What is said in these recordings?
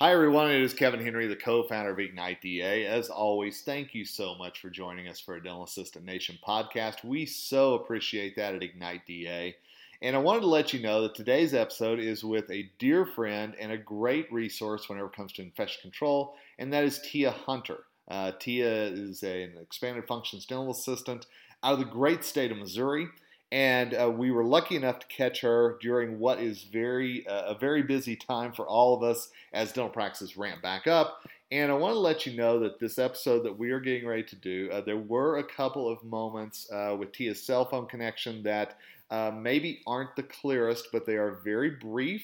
Hi, everyone. It is Kevin Henry, the co founder of Ignite DA. As always, thank you so much for joining us for a Dental Assistant Nation podcast. We so appreciate that at Ignite DA. And I wanted to let you know that today's episode is with a dear friend and a great resource whenever it comes to infection control, and that is Tija Hunter. Uh, Tija is an expanded functions dental assistant out of the great state of Missouri. And uh, we were lucky enough to catch her during what is very uh, a very busy time for all of us as dental practices ramp back up. And I want to let you know that this episode that we are getting ready to do, uh, there were a couple of moments uh, with Tija's cell phone connection that uh, maybe aren't the clearest, but they are very brief.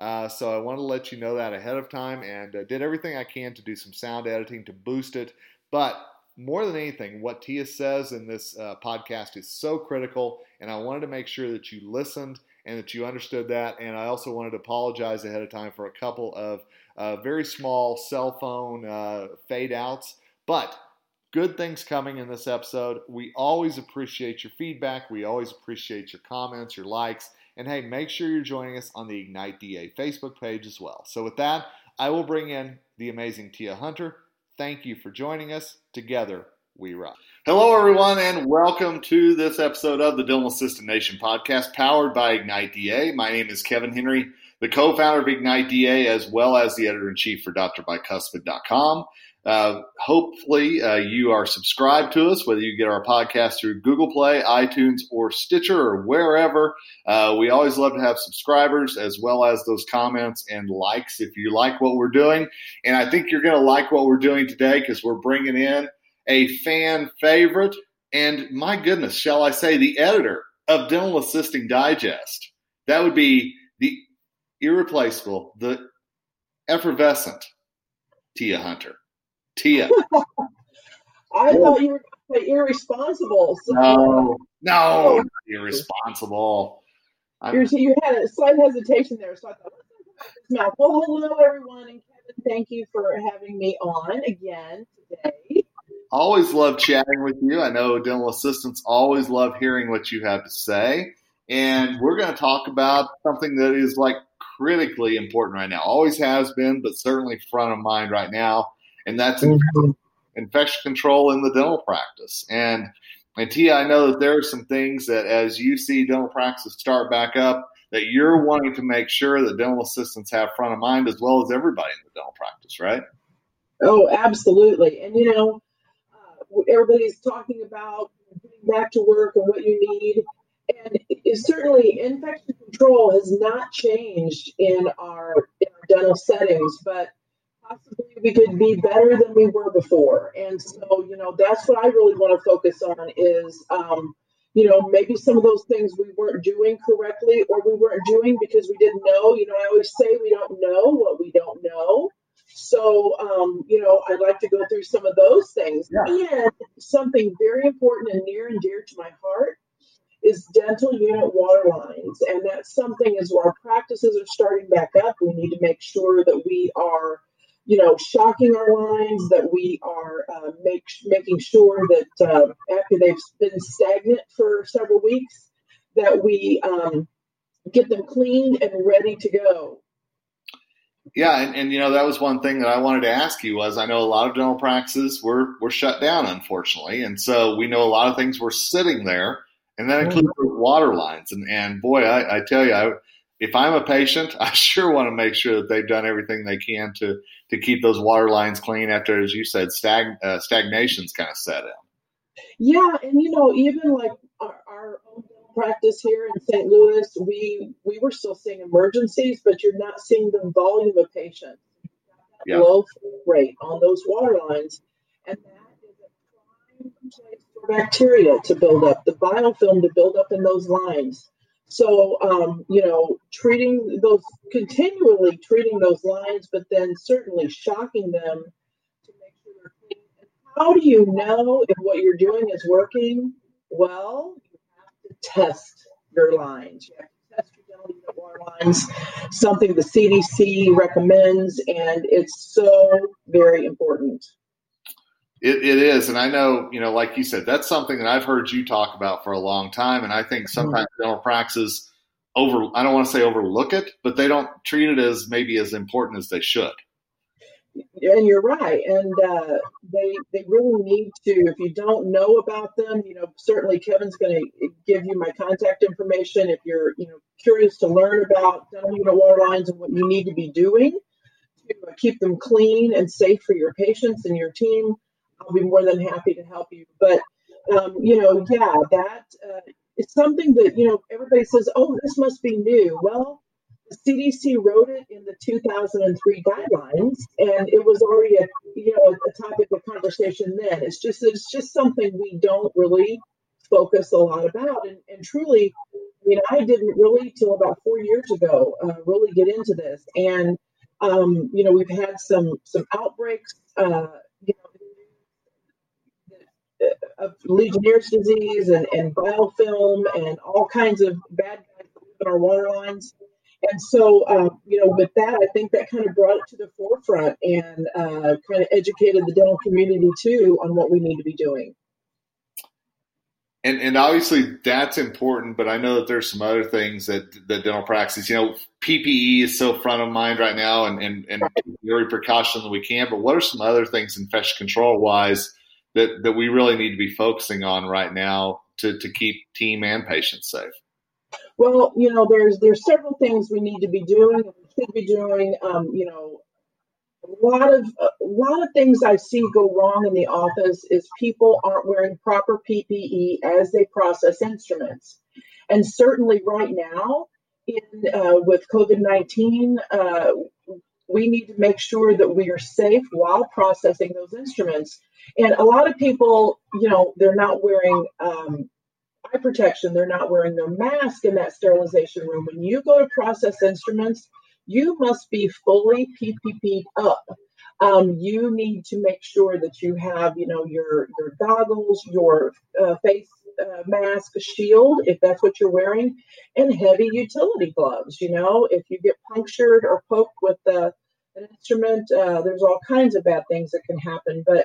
Uh, so I want to let you know that ahead of time and did everything I can to do some sound editing to boost it. But more than anything, what Tija says in this uh, podcast is so critical, and I wanted to make sure that you listened and that you understood that. And I also wanted to apologize ahead of time for a couple of uh, very small cell phone uh, fade outs, but good things coming in this episode. We always appreciate your feedback, we always appreciate your comments, your likes. And hey, make sure you're joining us on the Ignite DA Facebook page as well. So, with that, I will bring in the amazing Tija Hunter. Thank you for joining us. Together, we rock. Hello, everyone, and welcome to this episode of the Dental Assistant Nation podcast powered by Ignite DA. My name is Kevin Henry, the co founder of Ignite DA, as well as the editor in chief for drbicuspid.com. Uh, hopefully, uh, you are subscribed to us, whether you get our podcast through Google Play, iTunes, or Stitcher, or wherever. Uh, we always love to have subscribers as well as those comments and likes if you like what we're doing. And I think you're going to like what we're doing today because we're bringing in a fan favorite and, my goodness, shall I say, the editor of Dental Assisting Digest. That would be the irreplaceable, the effervescent Tija Hunter. Tija. I thought you were going to say irresponsible. So. No, no, irresponsible. you you had a slight hesitation there, so I thought. Well, hello, everyone, and Kevin, thank you for having me on again today. Always love chatting with you. I know dental assistants always love hearing what you have to say. And we're going to talk about something that is like critically important right now. Always has been, but certainly front of mind right now and that's mm-hmm. infection control in the dental practice. And and Tija, I know that there are some things that as you see dental practices start back up, that you're wanting to make sure that dental assistants have front of mind as well as everybody in the dental practice, right? Oh, absolutely. And you know, uh, everybody's talking about getting back to work and what you need. And certainly, infection control has not changed in our, in our dental settings, but possibly we could be better than we were before. And so, you know, that's what I really want to focus on is, um, you know, maybe some of those things we weren't doing correctly or we weren't doing because we didn't know. You know, I always say we don't know what we don't know. So, um, you know, I'd like to go through some of those things. Yeah. And something very important and near and dear to my heart is dental unit water lines. And that's something as our practices are starting back up, we need to make sure that we are you know, shocking our lines, that we are uh, make, making sure that uh, after they've been stagnant for several weeks, that we um, get them cleaned and ready to go. Yeah, and, and, you know that was one thing that I wanted to ask you was I know a lot of dental practices were were shut down unfortunately, and so we know a lot of things were sitting there, and that includes mm-hmm. water lines. And and boy, I, I tell you, I if I'm a patient, I sure want to make sure that they've done everything they can to to keep those water lines clean after, as you said, stag uh, stagnation's kind of set in. Yeah, and you know, even like our, our own practice here in St. Louis, we we were still seeing emergencies, but you're not seeing the volume of patients. Yeah. Low rate on those water lines, and that is a prime place for bacteria to build up, the biofilm to build up in those lines. So, um, you know, treating those continually treating those lines, but then certainly shocking them to make sure they're clean. how do you know if what you're doing is working? Well, you have to test your lines. You have to test your water lines, something the CDC recommends, and it's so very important. It, it is, and I know, you know, like you said, that's something that I've heard you talk about for a long time, and I think mm-hmm. sometimes mm-hmm. dental practices over. I don't want to say overlook it, but they don't treat it as maybe as important as they should. and you're right. And uh, they they really need to. If you don't know about them, you know, certainly Kevin's going to give you my contact information. If you're you know curious to learn about dental unit water lines and what you need to be doing to keep them clean and safe for your patients and your team, I'll be more than happy to help you. But um, you know, yeah, that uh, is something that you know everybody says, "Oh, this must be new." Well the CDC wrote it in the 2003 guidelines, and it was already a you know a topic of conversation then. It's just it's just something we don't really focus a lot about, and, and truly, I mean, I didn't really till about four years ago uh, really get into this, and um, you know we've had some some outbreaks, uh, Legionnaire's disease and, and biofilm and all kinds of bad guys in our water lines and so, um, you know, with that, I think that kind of brought it to the forefront and uh, kind of educated the dental community too on what we need to be doing. And, and obviously that's important, but I know that there's some other things that the dental practices, you know, PPE is so front of mind right now and, and, and every precaution that we can, but what are some other things in infection control wise that, that we really need to be focusing on right now to, to keep team and patients safe? Well, you know, there's there's several things we need to be doing, we should be doing. Um, you know, a lot of a lot of things I see go wrong in the office is people aren't wearing proper PPE as they process instruments, and certainly right now, in uh, with COVID nineteen. Uh, we need to make sure that we are safe while processing those instruments. And a lot of people, you know, they're not wearing um, eye protection. They're not wearing their mask in that sterilization room. When you go to process instruments, you must be fully PPP up. Um, you need to make sure that you have, you know, your your goggles, your uh, face uh, mask, shield, if that's what you're wearing, and heavy utility gloves. You know, if you get punctured or poked with uh, an instrument, uh, there's all kinds of bad things that can happen. But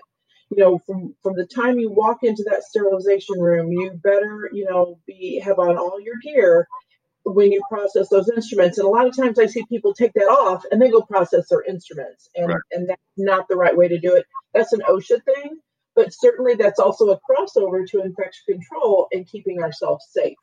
you know, from from the time you walk into that sterilization room, you better, you know, be have on all your gear when you process those instruments. And a lot of times I see people take that off and they go process their instruments. And right. and that's not the right way to do it. That's an OSHA thing, but certainly that's also a crossover to infection control and keeping ourselves safe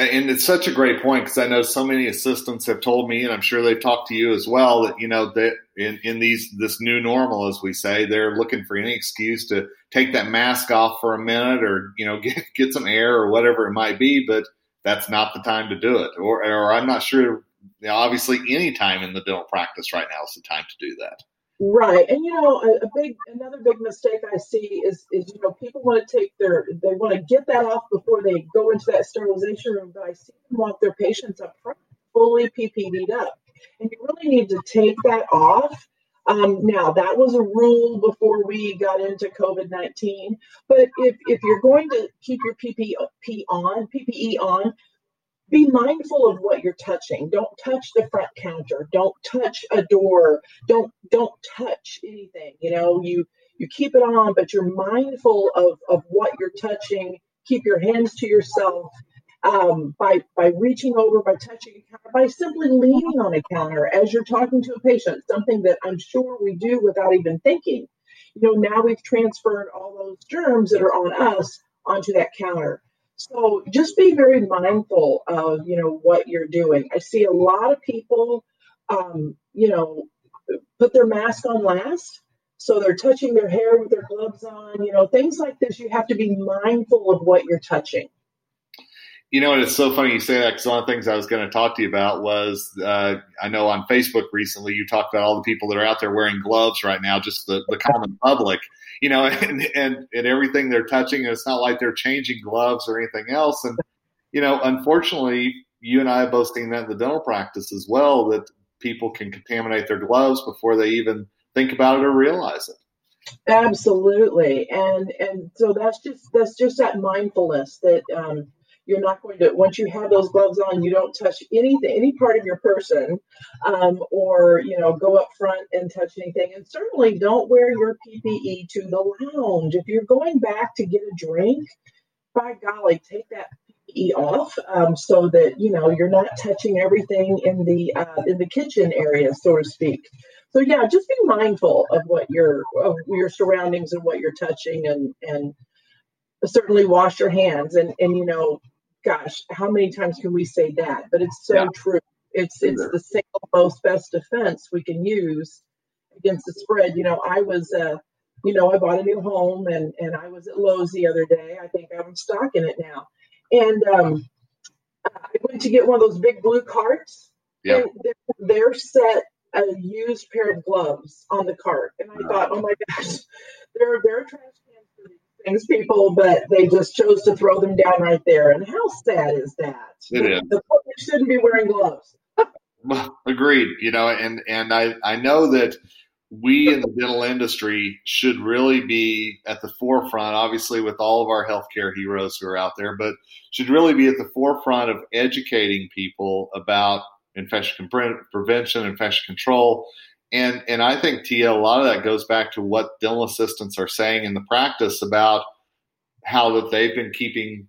and it's such a great point because I know so many assistants have told me, and I'm sure they've talked to you as well, that you know that in, in these this new normal, as we say, they're looking for any excuse to take that mask off for a minute or you know get get some air or whatever it might be, but that's not the time to do it. Or or I'm not sure. You know, obviously, any time in the dental practice right now is the time to do that. Right, and you know, a, a, big another big mistake I see is is you know people want to take their they want to get that off before they go into that sterilization room, but I see them want their patients up front fully PPD'd up, and you really need to take that off. Um, now that was a rule before we got into COVID nineteen, but if if you're going to keep your PPE on PPE on, be mindful of what you're touching. Don't touch the front counter. Don't touch a door. Don't don't touch anything you know? You you keep it on but you're mindful of of what you're touching. Keep your hands to yourself um, by by reaching over by touching a counter by simply leaning on a counter as you're talking to a patient something that i'm sure we do without even thinking you know now we've transferred all those germs that are on us onto that counter so just be very mindful of, you know, what you're doing. I see a lot of people, um, you know, put their mask on last. So they're touching their hair with their gloves on, you know, things like this. You have to be mindful of what you're touching. You know, and it's so funny you say that because one of the things I was going to talk to you about was uh, I know on Facebook recently you talked about all the people that are out there wearing gloves right now, just the, the common public you know, and, and, and everything they're touching, And it's not like they're changing gloves or anything else. And, you know, unfortunately, you and I have both seen that in the dental practice as well, that people can contaminate their gloves before they even think about it or realize it. Absolutely. And, and so that's just, that's just that mindfulness that, um, you're not going to once you have those gloves on you don't touch anything any part of your person um, or you know go up front and touch anything. And certainly don't wear your ppe to the lounge. If you're going back to get a drink by golly take that ppe off um, so that you know you're not touching everything in the uh, in the kitchen area so to speak. So yeah, just be mindful of what your of your surroundings and what you're touching, and and certainly wash your hands. And and you know, gosh, how many times can we say that? But it's so yeah. true. It's it's the single most best defense we can use against the spread. You know, I was uh, you know, I bought a new home and and I was at Lowe's the other day. I think I'm stocking it now, and um, I went to get one of those big blue carts. Yeah. They're, they're, set a used pair of gloves on the cart, and I thought, oh my gosh, they're they're trash cans for these things, people, but they just chose to throw them down right there. And how sad is that? It is. The public shouldn't be wearing gloves. Agreed. You know, and and I I know that we in the dental industry should really be at the forefront, obviously, with all of our healthcare heroes who are out there, but should really be at the forefront of educating people about infection prevention, infection control. And, and I think, Tija, a lot of that goes back to what dental assistants are saying in the practice about how that they've been keeping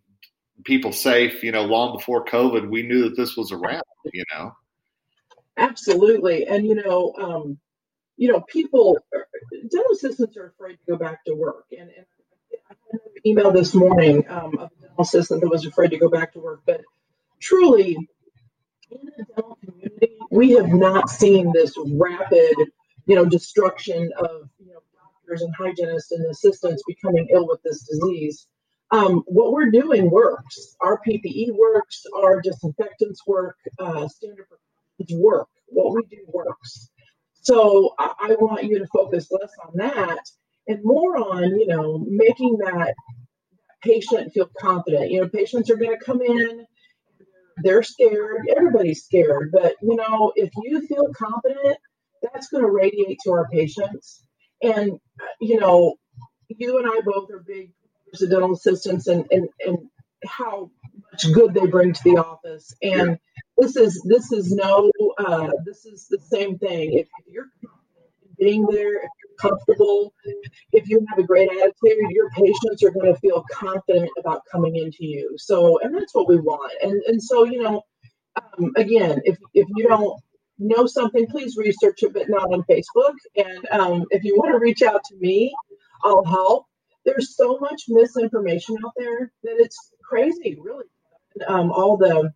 people safe, you know, long before COVID. We knew that this was around, you know. Absolutely. And, you know, um, you know, people, dental assistants are afraid to go back to work. And, and I had an email this morning um, of a dental assistant that was afraid to go back to work. But truly, in the dental community, we have not seen this rapid, you know, destruction of you know doctors and hygienists and assistants becoming ill with this disease. Um, what we're doing works. Our PPE works. Our disinfectants work. Uh, standard precautions work. What we do works. So I, I want you to focus less on that and more on, you know, making that patient feel confident. You know, patients are going to come in, they're scared, everybody's scared, but you know, if you feel confident, that's going to radiate to our patients. And you know, you and I both are big dental assistants and and, and how much good they bring to the office. And this is this is no uh, this is the same thing. If, if you're being there, if comfortable, if you have a great attitude, your patients are going to feel confident about coming into you. So, and that's what we want. And and so you know, um, again, if if you don't know something, please research it, but not on Facebook. And um, if you want to reach out to me, I'll help. There's so much misinformation out there that it's crazy, really. Um, all the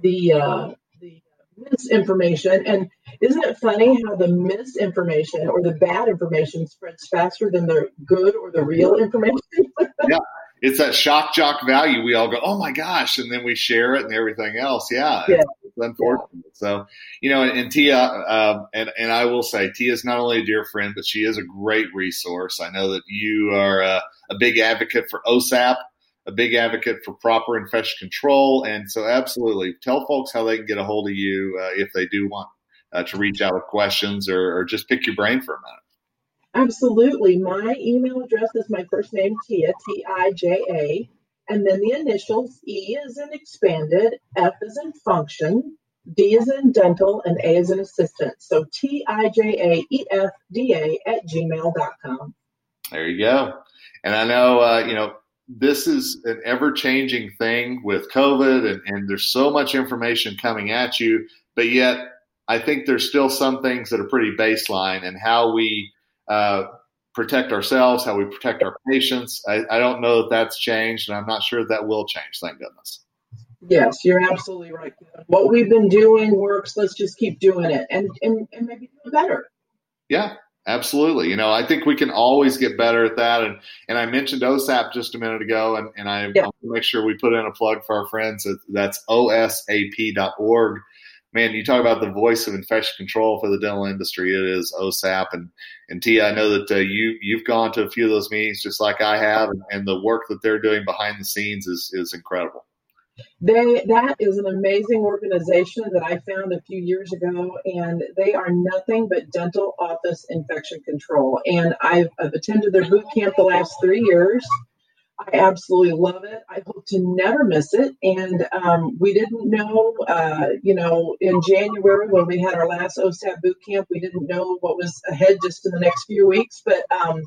the uh, the misinformation, and isn't it funny how the misinformation or the bad information spreads faster than the good or the real information? yeah, it's that shock jock value. We all go, oh my gosh, and then we share it and everything else. Yeah, yeah. It's, unfortunate. Yeah. So, you know, and, and Tija, um, and and I will say, Tija is not only a dear friend, but she is a great resource. I know that you are a, a big advocate for OSAP a big advocate for proper infection control. And so, absolutely, tell folks how they can get a hold of you uh, if they do want uh, to reach out with questions or, or, just pick your brain for a minute. Absolutely. My email address is my first name, Tija, T I J A, and then the initials E is in expanded, F is in function, D is in dental, and A is in assistant. So T I J A E F D A at gmail.com. There you go. And I know, uh, you know, this is an ever changing thing with COVID, and, and there's so much information coming at you, but yet I think there's still some things that are pretty baseline and how we uh, protect ourselves, how we protect our patients. I, I, don't know that that's changed, and I'm not sure that will change. Thank goodness. Yes, you're absolutely right. What we've been doing works. Let's just keep doing it, and and, and maybe do better. Yeah, Absolutely. You know, I think we can always get better at that. And and I mentioned OSAP just a minute ago, and, and I yeah. want to make sure we put in a plug for our friends. That's osap.org. Man, you talk about the voice of infection control for the dental industry. It is OSAP. And, and Tija, I know that uh, you, you've gone to a few of those meetings just like I have, and, and the work that they're doing behind the scenes is, is incredible. They that is an amazing organization that I found a few years ago, and they are nothing but dental office infection control. And I've, I've attended their boot camp the last three years. I absolutely love it. I hope to never miss it. And um, we didn't know, uh, you know, in January when we had our last OSAP boot camp, we didn't know what was ahead just in the next few weeks. But um,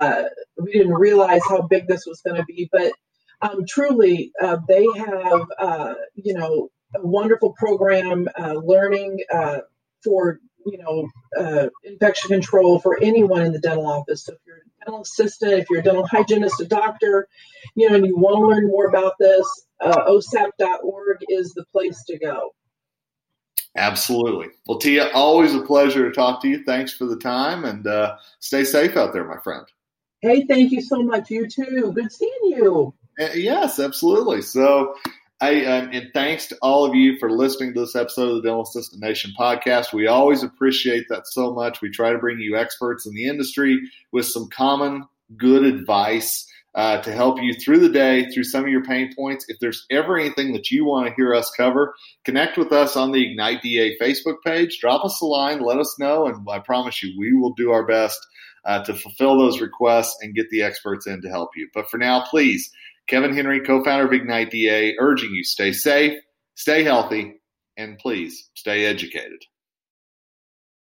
uh, we didn't realize how big this was going to be. But um, truly, uh, they have, uh, you know, a wonderful program, uh, learning uh, for you know, uh, infection control for anyone in the dental office. So dental assistant, if you're a dental hygienist, a doctor, you know, and you want to learn more about this, uh, osap.org is the place to go. Absolutely. Well, Tija, always a pleasure to talk to you. Thanks for the time and uh, stay safe out there, my friend. Hey, thank you so much. You too. Good seeing you. Uh, yes, absolutely. So, I, uh, and thanks to all of you for listening to this episode of the Dental Assistant Nation podcast. We always appreciate that so much. We try to bring you experts in the industry with some common good advice uh, to help you through the day, through some of your pain points. If there's ever anything that you want to hear us cover, connect with us on the Ignite DA Facebook page. Drop us a line, let us know, and I promise you, we will do our best uh, to fulfill those requests and get the experts in to help you. But for now, please, Kevin Henry, co founder of Ignite DA, urging you stay safe, stay healthy, and please stay educated.